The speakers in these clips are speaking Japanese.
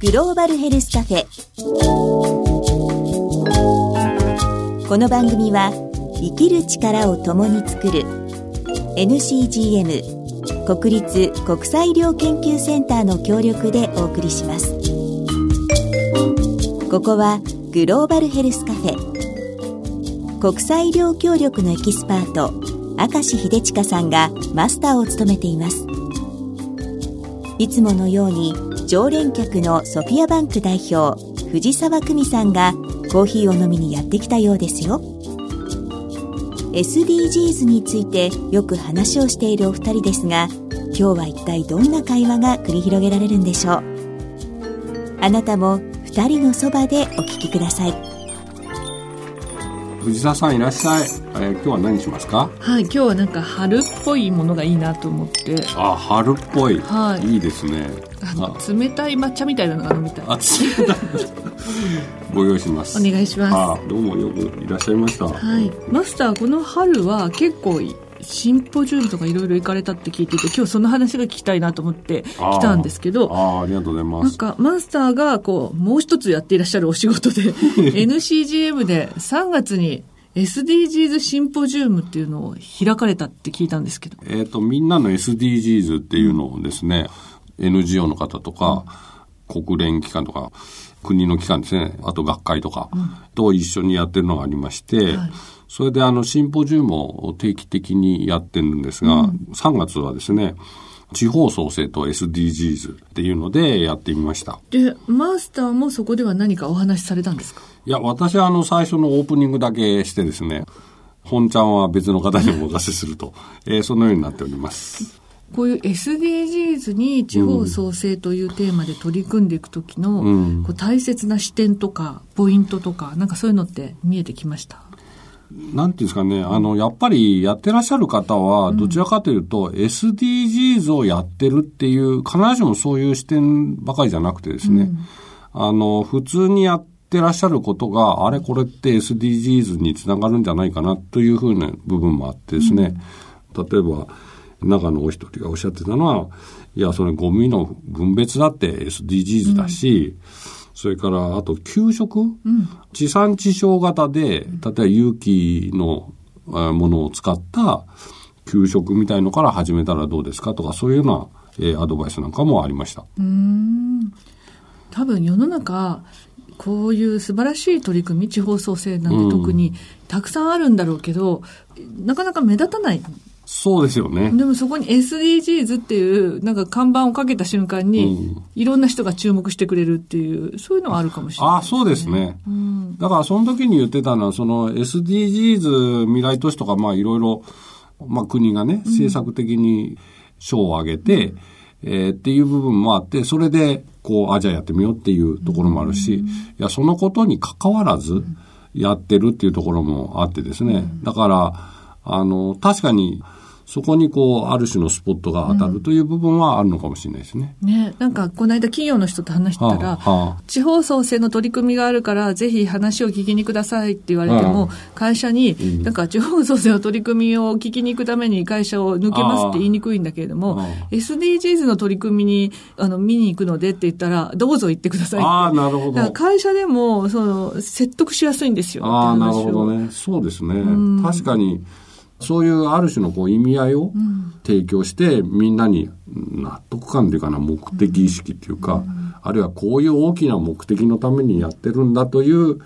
グローバルヘルスカフェ。この番組は生きる力を共に作る NCGM 国立国際医療研究センターの協力でお送りします。ここはグローバルヘルスカフェ。国際医療協力のエキスパート明石秀親さんがマスターを務めています。いつものように常連客のソフィアバンク代表藤沢久美さんがコーヒーを飲みにやってきたようですよ。SDGs についてよく話をしているお二人ですが今日は一体どんな会話が繰り広げられるんでしょう。あなたも二人のそばでお聞きください。藤沢さんいらっしゃい、えー、今日は何しますか？はい今日はなんか春っぽいものがいいなと思って。あ春っぽい、はい、いいですね冷たい抹茶みたいなのが飲みたい。あ冷たい。ご用意します。お願いします。どうもよくいらっしゃいました。はい。マスターこの春は結構シンポジウムとかいろいろ行かれたって聞いてて、今日その話が聞きたいなと思って来たんですけど、あありがとうございます。なんか、マスターが、こう、もう一つやっていらっしゃるお仕事で、NCGM で3月に SDGs シンポジウムっていうのを開かれたって聞いたんですけど。えっ、と、みんなの SDGs っていうのをですね、NGO の方とか、うん、国連機関とか、国の機関ですね、あと学会とか、と一緒にやってるのがありまして、はい。それであのシンポジウムを定期的にやってるんですが、うん、3月はですね、地方創生と SDGs っていうのでやってみました。で、マスターもそこでは何かお話しされたんですか？いや、私はあの最初のオープニングだけしてですね、本ちゃんは別の方にお任せすると、えー、そのようになっております。こういう SDGs に地方創生というテーマで取り組んでいくときの、うん、こう大切な視点とかポイントとか、なんかそういうのって見えてきました？なんていうんですかね、あの、やっぱりやってらっしゃる方は、どちらかというと、SDGs をやってるっていう、必ずしもそういう視点ばかりじゃなくてですね、うん、あの、普通にやってらっしゃることが、あれこれって SDGs につながるんじゃないかなというふうな部分もあってですね、うん、例えば、中のお一人がおっしゃってたのは、いや、それゴミの分別だって SDGs だし、うんそれから、あと、給食、うん、地産地消型で、例えば有機のものを使った給食みたいのから始めたらどうですか？とか、そういうような、えー、アドバイスなんかもありました。うん。多分世の中、こういう素晴らしい取り組み、地方創生なんて特にたくさんあるんだろうけど、うん、なかなか目立たないそうですよね。でもそこに SDGs っていう、なんか看板をかけた瞬間に、いろんな人が注目してくれるっていう、そういうのはあるかもしれない、ね、あそうですね。うん、だからその時に言ってたのは、その SDGs 未来都市とか、まあいろいろ、まあ国がね、政策的に賞を上げて、うん、えー、っていう部分もあって、それで、こう、あ、じゃあやってみようっていうところもあるし、うん、いや、そのことに関わらず、やってるっていうところもあってですね。だから、あの、確かに、そこにこう、ある種のスポットが当たるという部分はあるのかもしれないですね。うん、ねなんか、この間企業の人と話したら、はあはあ、地方創生の取り組みがあるから、ぜひ話を聞きにくださいって言われても、会社に、なんか地方創生の取り組みを聞きに行くために会社を抜けますって言いにくいんだけれども、SDGs の取り組みに、あの、見に行くのでって言ったら、どうぞ行ってくださいああ、なるほど。会社でも、その、説得しやすいんですよ。ああ、なるほどね。そうですね。確かに、そういうある種のこう意味合いを提供して、みんなに納得感というかな、目的意識というか、あるいはこういう大きな目的のためにやってるんだという、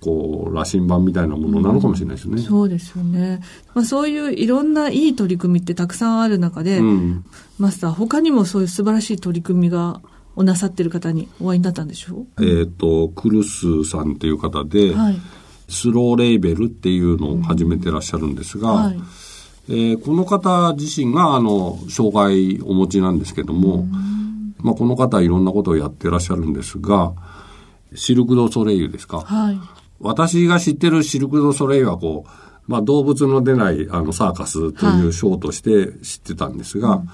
こう、羅針盤みたいなものなのかもしれないですね。うん、そうですよね。まあそういういろんないい取り組みってたくさんある中で、うん、マスター、他にもそういう素晴らしい取り組みがをなさってる方にお会いになったんでしょう？えっ、と、クルスさんっていう方で、はいスローレーベルっていうのを始めてらっしゃるんですが、はい、えー、この方自身があの障害お持ちなんですけども、まあ、この方はいろんなことをやってらっしゃるんですがシルク・ド・ソレイユですか、はい、私が知ってるシルク・ド・ソレイユはこう、まあ、動物の出ないあのサーカスというショーとして知ってたんですが、はい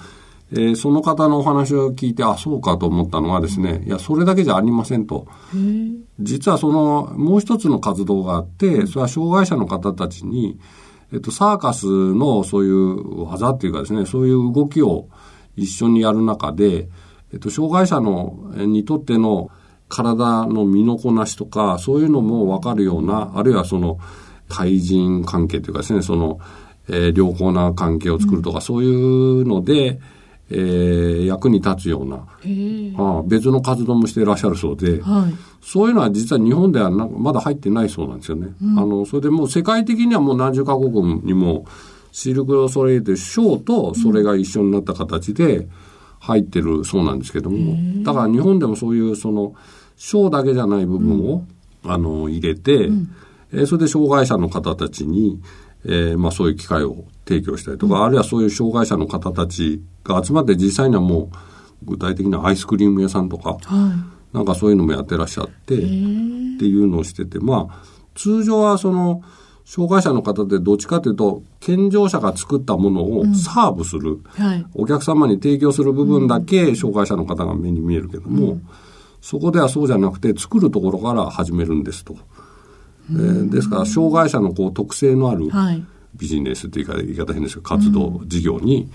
えー、その方のお話を聞いて、あ、そうかと思ったのはですね、いや、それだけじゃありませんと。実はその、もう一つの活動があって、それは障害者の方たちに、えっと、サーカスのそういう技っていうかですね、そういう動きを一緒にやる中で、えっと、障害者の、にとっての、体の身のこなしとか、そういうのもわかるような、あるいはその、対人関係というかですね、その、えー、良好な関係を作るとか、うん、そういうので、えー、役に立つような、あ別の活動もしていらっしゃるそうで、はい、そういうのは実は日本ではなまだ入ってないそうなんですよね。うん、あの、それでもう世界的にはもう何十カ国にも、シルクロソレイユという賞とそれが一緒になった形で入ってるそうなんですけども、だから日本でもそういうその賞だけじゃない部分を、うん、あの入れて、うん、えー、それで障害者の方たちに、えーまあ、そういう機会を提供したりとか、うん、あるいはそういう障害者の方たちが集まって実際にはもう具体的なアイスクリーム屋さんとか、はい、なんかそういうのもやってらっしゃってっていうのをしててまあ通常はその障害者の方ってどっちかというと健常者が作ったものをサーブする、うんはい、お客様に提供する部分だけ障害者の方が目に見えるけども、うん、そこではそうじゃなくて作るところから始めるんですと。えー、ですから障害者のこう特性のあるビジネスというか言い方変ですけど活動、事業に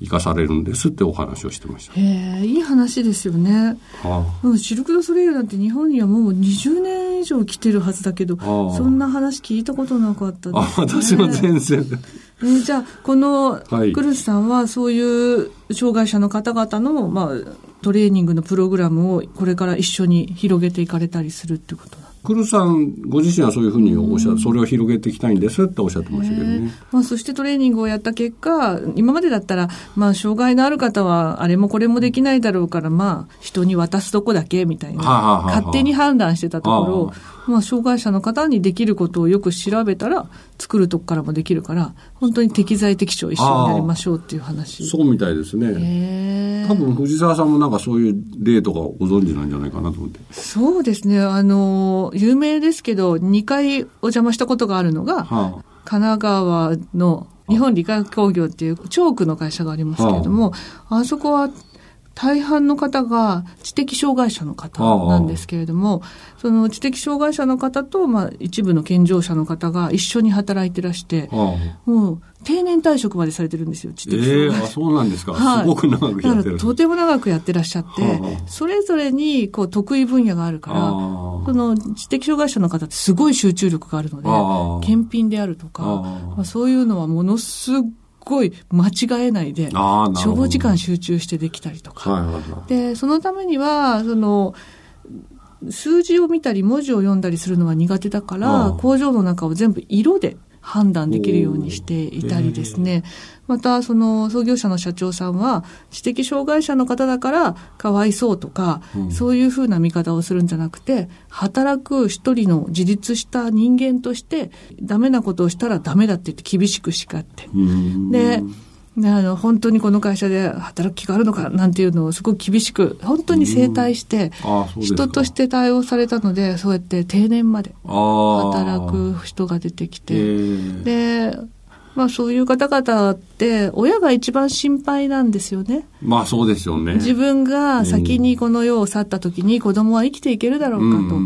生かされるんですってお話をしてました。へえ、いい話ですよね。はあ、シルク・ド・ソレイユなんて日本にはもう20年以上来てるはずだけど、はあ、そんな話聞いたことなかったです、ね、あ、私も全然。えー、じゃあ、このクルスさんはそういう障害者の方々の、まあ、トレーニングのプログラムをこれから一緒に広げていかれたりするってことなんクルさんご自身はそういうふうにおっしゃ、それを広げていきたいんですっておっしゃってましたけどね。まあ、そしてトレーニングをやった結果、今までだったら、まあ、障害のある方は、あれもこれもできないだろうから、まあ、人に渡すとこだけみたいな、勝手に判断してたところ、まあ、障害者の方にできることをよく調べたら、作るとこからもできるから、本当に適材適所一緒になりましょうっていう話。そうみたいですね。多分藤沢さんもなんかそういう例とかご存知なんじゃないかなと思って。そうですね。あの、有名ですけど、2回お邪魔したことがあるのが、はあ、神奈川の日本理化工業っていうチョークの会社がありますけれども、はあ、あそこは大半の方が知的障害者の方なんですけれども、その知的障害者の方と、まあ、一部の健常者の方が一緒に働いてらして、もう定年退職までされてるんですよ、知的障害者。えー、あそうなんですか、はい、すごく長くやってる。とても長くやってらっしゃって、それぞれにこう得意分野があるから、その知的障害者の方ってすごい集中力があるので、検品であ。るとか、まあ、そういうのはものすごごい間違えないで、長時間集中してできたりとか。はいはいはい、で、そのためには、その、数字を見たり文字を読んだりするのは苦手だから、工場の中を全部色で判断できるようにしていたりですね。また、その創業者の社長さんは、知的障害者の方だからかわいそうとか、うん、そういうふうな見方をするんじゃなくて、働く一人の自立した人間として、ダメなことをしたらダメだって言って厳しく叱って。で、であの本当にこの会社で働く気があるのかなんていうのをすごく厳しく本当に整体して、人として対応されたのでそうやって定年まで働く人が出てきて。でまあそういう方々って親が一番心配なんですよね。まあそうですよね。自分が先にこの世を去った時に子供は生きていけるだろうかと。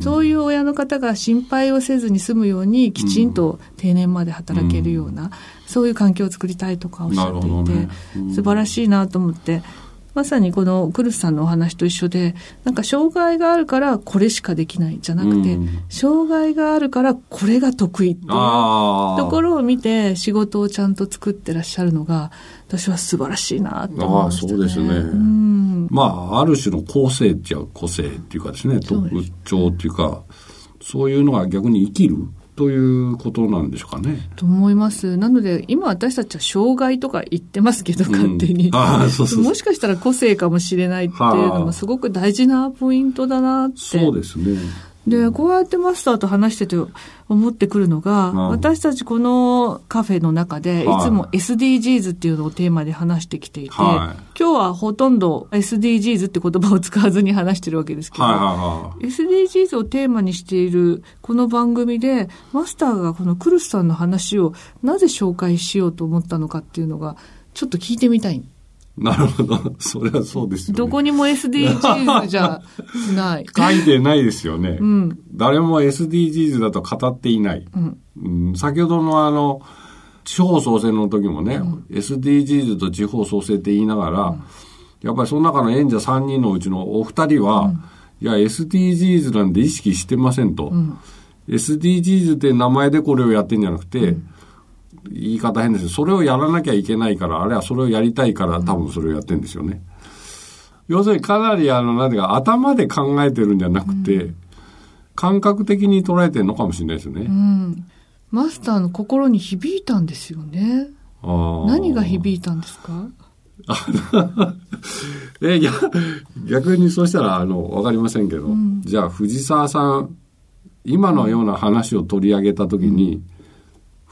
そういう親の方が心配をせずに済むようにきちんと定年まで働けるような、そういう環境を作りたいとかおっしゃっていて、ね。素晴らしいなと思って。まさにこのクルスさんのお話と一緒で、なんか障害があるからこれしかできないじゃなくて、うん、障害があるからこれが得意っていうところを見て仕事をちゃんと作ってらっしゃるのが、私は素晴らしいなと思いました、ね、ああ、そうですね。うん、まあ、ある種の個性っちゃ個性っていうかですね、特徴っていうか、そういうのが逆に生きるということなんでしょうかね。と思います。なので、今私たちは障害とか言ってますけど、勝手に。あそうそうもしかしたら個性かもしれないっていうのもすごく大事なポイントだなって。そうですね。で、こうやってマスターと話してて思ってくるのが、うん、私たちこのカフェの中で、い。つも SDGs っていうのをテーマで話してきていて、はい、今日はほとんど SDGs って言葉を使わずに話してるわけですけど、はいはい、SDGs をテーマにしているこの番組で、マスターがこのクルスさんの話をなぜ紹介しようと思ったのかっていうのが、ちょっと聞いてみたい。なるほど。それはそうですよ、ね、どこにも SDGs じゃない。書いてないですよね。うん、誰も SDGs だと語っていない。うん、うん、先ほどのあの、地方創生の時もね、うん、SDGs と地方創生って言いながら、うん、やっぱりその中の演者3人のうちのお二人は、いや、SDGs なんで意識してませんと。うん、SDGs って名前でこれをやってんじゃなくて、うん、言い方変ですけど、それをやらなきゃいけないから、あるいはそれをやりたいから多分それをやってんですよね。要するにかなりあの、なんていうか、頭で考えてるんじゃなくて、感覚的に捉えてるのかもしれないですよね。マスターの心に響いたんですよね。何が響いたんですか？えいや逆にそうしたらあの分かりませんけど、うん、じゃあ藤沢さん今のような話を取り上げた時に、うん、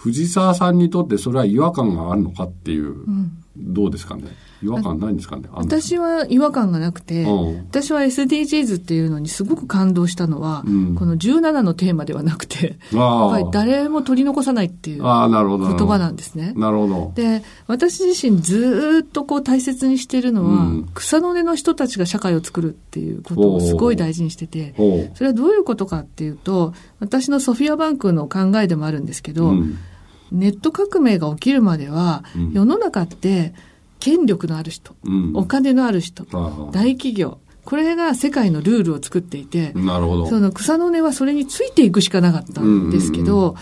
藤沢さんにとってそれは違和感があるのかっていう、うん、どうですかね？違和感ないんですかね？私は違和感がなくて、うん、私は SDGs っていうのにすごく感動したのは、うん、この17のテーマではなくて、やっぱり誰も取り残さないっていう言葉なんですね。なるほど。で、私自身ずっとこう大切にしているのは、うん、草の根の人たちが社会を作るっていうことをすごい大事にしてて、それはどういうことかっていうと、私のソフィアバンクの考えでもあるんですけど、ネット革命が起きるまでは、世の中って、権力のある人、うん、お金のある人、大企業、これが世界のルールを作っていて、なるほど。その草の根はそれについていくしかなかったんですけど、うんうんうん、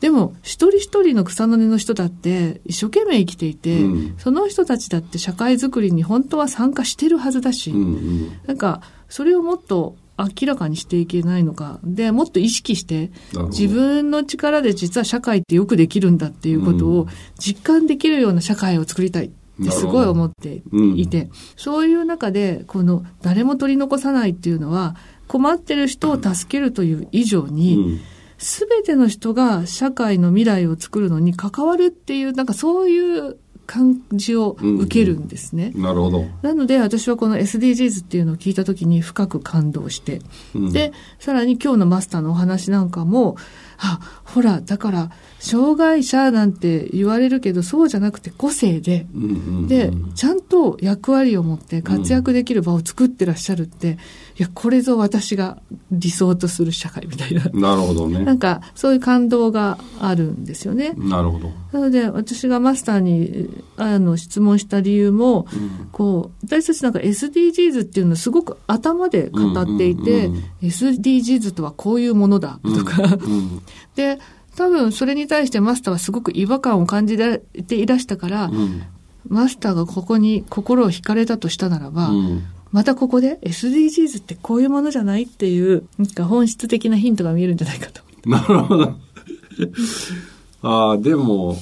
でも、一人一人の草の根の人だって一生懸命生きていて、うん、その人たちだって社会づくりに本当は参加してるはずだし、うんうん、なんか、それをもっと明らかにしていけないのか。で、もっと意識して、自分の力で実は社会ってよくできるんだっていうことを実感できるような社会を作りたい。ってすごい思っていて、うん、そういう中で、この誰も取り残さないっていうのは、困ってる人を助けるという以上に、す、べ、ての人が社会の未来を作るのに関わるっていう、なんかそういう感じを受けるんですね。うんうん、なるほど。なので私はこの SDGs っていうのを聞いたときに深く感動して、うん、で、さらに今日のマスターのお話なんかも、あ、ほら、だから、障害者なんて言われるけど、そうじゃなくて個性で、で、ちゃんと役割を持って活躍できる場を作ってらっしゃるって、や、これぞ私が理想とする社会みたいな。なるほどね。なんか、そういう感動があるんですよね。なるほど。なので、私がマスターに、あの、質問した理由も、うん、こう、私たちなんか SDGs っていうのをすごく頭で語っていて、うんうんうん、SDGs とはこういうものだとか、うんうん で、多分それに対してマスターはすごく違和感を感じていらしたから、うん、マスターがここに心を惹かれたとしたならば、うん、またここで？SDGs ってこういうものじゃないっていう、なんか本質的なヒントが見えるんじゃないかと。なるほど。ああ、でも、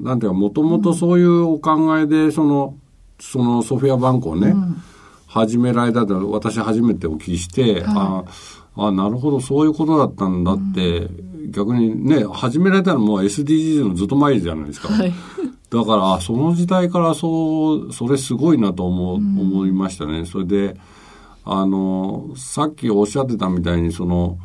なんていうか、もともとそういうお考えで、その、そのソフィアバンクをね、うん、始められたと私初めてお聞きして、はい、ああ、なるほど、そういうことだったんだって、逆にね、始められたのも SDGs のずっと前じゃないですか。はい、だから、その時代からそう、それすごいなと思,、う思いましたね。それで、あの、さっきおっしゃってたみたいに、その、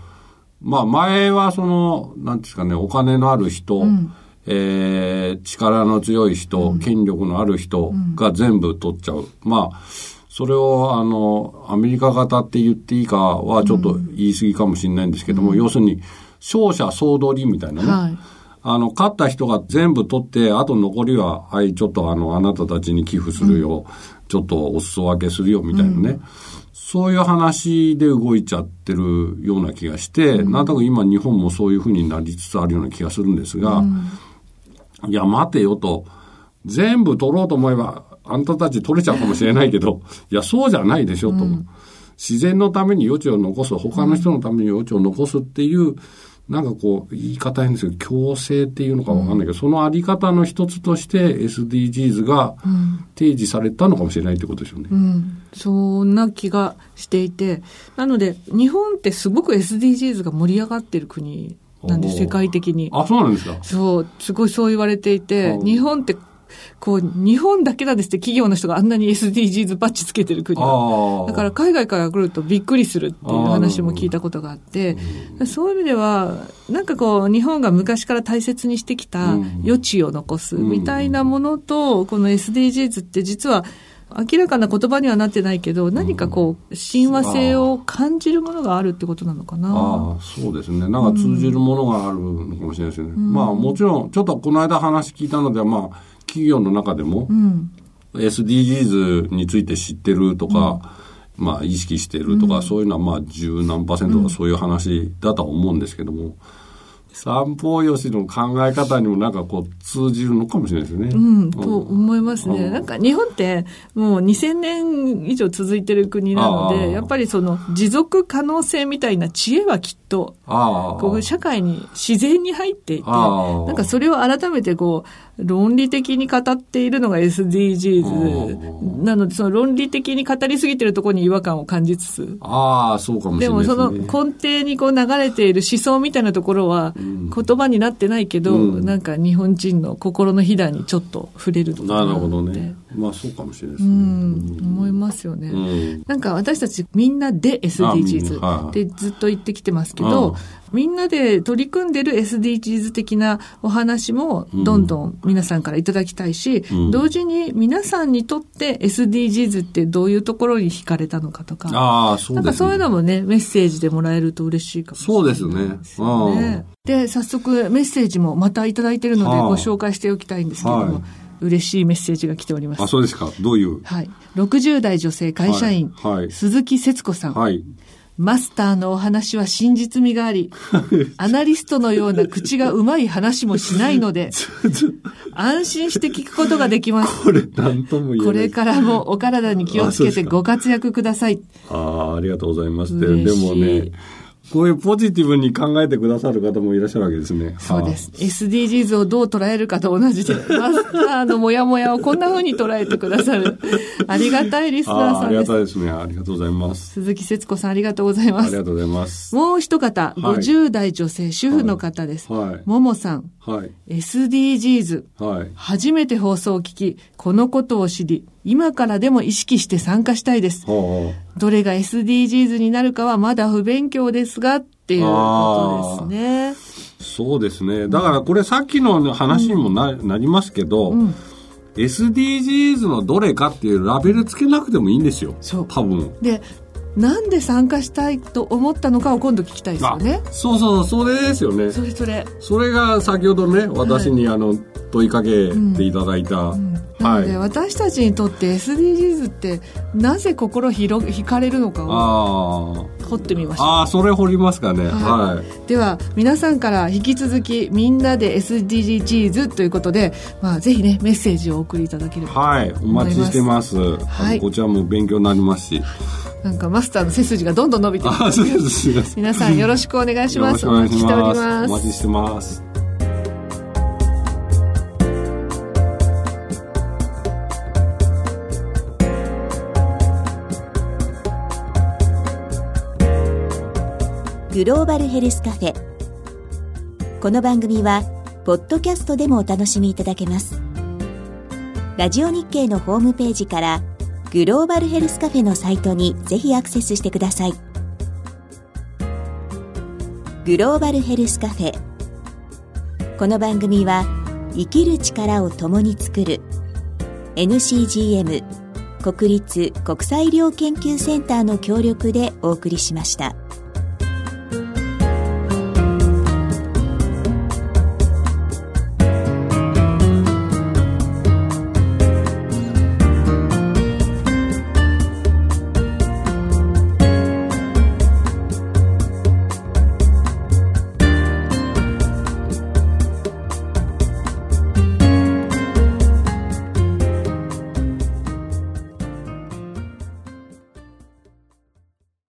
まあ前はその、なんですかね、お金のある人、うん、えー、力の強い人、うん、権力のある人が全部取っちゃう。まあ、それをあの、アメリカ型って言っていいかはちょっと言い過ぎかもしれないんですけども、うん、要するに、勝者総取りみたいなね。はい、あの、勝った人が全部取って、あと残りは、はい、ちょっとあの、あなたたちに寄付するよ、うん、ちょっとお裾分けするよ、みたいなね。うん、そういう話で動いちゃってるような気がして、うん、なんとなく今日本もそういうふうになりつつあるような気がするんですが、いや、待てよと。全部取ろうと思えば、あんたたち取れちゃうかもしれないけど、いや、そうじゃないでしょ、と。自然のために余地を残す、他の人のために余地を残すっていう、なんかこう、言い方変ですけど、強制っていうのかわかんないけど、うん、そのあり方の一つとして SDGs が提示されたのかもしれないってことですよね。うん、そんな気がしていて、なので、日本ってすごく SDGs が盛り上がってる国なんです、世界的に。あ、そうなんですか。そう、すごいそう言われていて、日本ってこう、日本だけだですって企業の人があんなに SDGs バッチつけてる国は。だから海外から来るとびっくりするっていう話も聞いたことがあって、そういう意味では、なんかこう、日本が昔から大切にしてきた余地を残すみたいなものと、この SDGs って実は、明らかな言葉にはなってないけど、何かこう、親和性を感じるものがあるってことなのかな。ああ、そうですね。なんか通じるものがあるのかもしれないですよね。うん、まあもちろん、ちょっとこの間話聞いたのでは、まあ、企業の中でも、うん、SDGs について知ってるとか、まあ、意識してるとか、うん、そういうのはまあ十何パーセントかそういう話だとは思うんですけども、三方よしの考え方にもなんかこう通じるのかもしれないですね。うん、と思いますね。なんか日本ってもう2000年以上続いてる国なので、やっぱりその持続可能性みたいな知恵はきっと、こう社会に自然に入っていて、なんかそれを改めてこう、論理的に語っているのが SDGs なので、その論理的に語りすぎてるところに違和感を感じつつ。ああ、そうかもしれないで、ね、でもその根底にこう流れている思想みたいなところは、言葉になってないけど、うん、なんか日本人の心のひだにちょっと触れるとなるほどね。まあそうかもしれないですね。うん、思いますよね。うん、なんか私たちみんなで SDGs ってずっと言ってきてますけど、みんなで取り組んでる SDGs 的なお話もどんどん皆さんからいただきたいし、うん、同時に皆さんにとって SDGs ってどういうところに惹かれたのかとか、あそう、ね、なんかそういうのもね、メッセージでもらえると嬉しいかもしれない、そうですね。で、早速メッセージもまたいただいてるのでご紹介しておきたいんですけども、はい嬉しいメッセージが来ております。あ、そうですか。どういう？はい。60代女性会社員、はい、はい、鈴木節子さん。はい。マスターのお話は真実味があり、アナリストのような口がうまい話もしないので、安心して聞くことができます。これ、なんとも言え。これからもお体に気をつけてご活躍ください。ああ、ありがとうございます。でもね、こういうポジティブに考えてくださる方もいらっしゃるわけですね。そうです。SDGs をどう捉えるかと同じで、マスターのモヤモヤをこんな風に捉えてくださる。ありがたいリスナーさんです。ありがたいですね。ありがとうございます。鈴木節子さん、ありがとうございます。ありがとうございます。もう一方、はい、50代女性、主婦の方です。はい。ももさん。はい。SDGs。はい。初めて放送を聞き、このことを知り、今からでも意識して参加したいです。どれが SDGs になるかはまだ不勉強ですが、っていうことですね。そうですね。だからこれさっきの話にもなうん、なりますけど、うん SDGs のどれかっていうラベルつけなくてもいいんですよ。そう。多分。で、なんで参加したいと思ったのかを今度聞きたいですよね。そうそうそれですよね。それそれ。それが先ほどね、私にあの、問いかけていただいた。うんうんなので、私たちにとって SDGs ってなぜ心惹かれるのかを掘ってみました。ああそれ掘りますかね、はい、はい、では皆さんから引き続きみんなで SDGs ということで、まあ、ぜひねメッセージをお送りいただければはい。お待ちしてます、はい、こちらも勉強になりますし。なんかマスターの背筋がどんどん伸びてあそうです。皆さんよろしくお願いします。お待ちしております。お待ちしてますグローバルヘルスカフェ。この番組はポッドキャストでもお楽しみいただけます。ラジオ日経のホームページからグローバルヘルスカフェのサイトにぜひアクセスしてください。グローバルヘルスカフェ。この番組は生きる力を共に作る NCGM 国立国際医療研究センターの協力でお送りしました。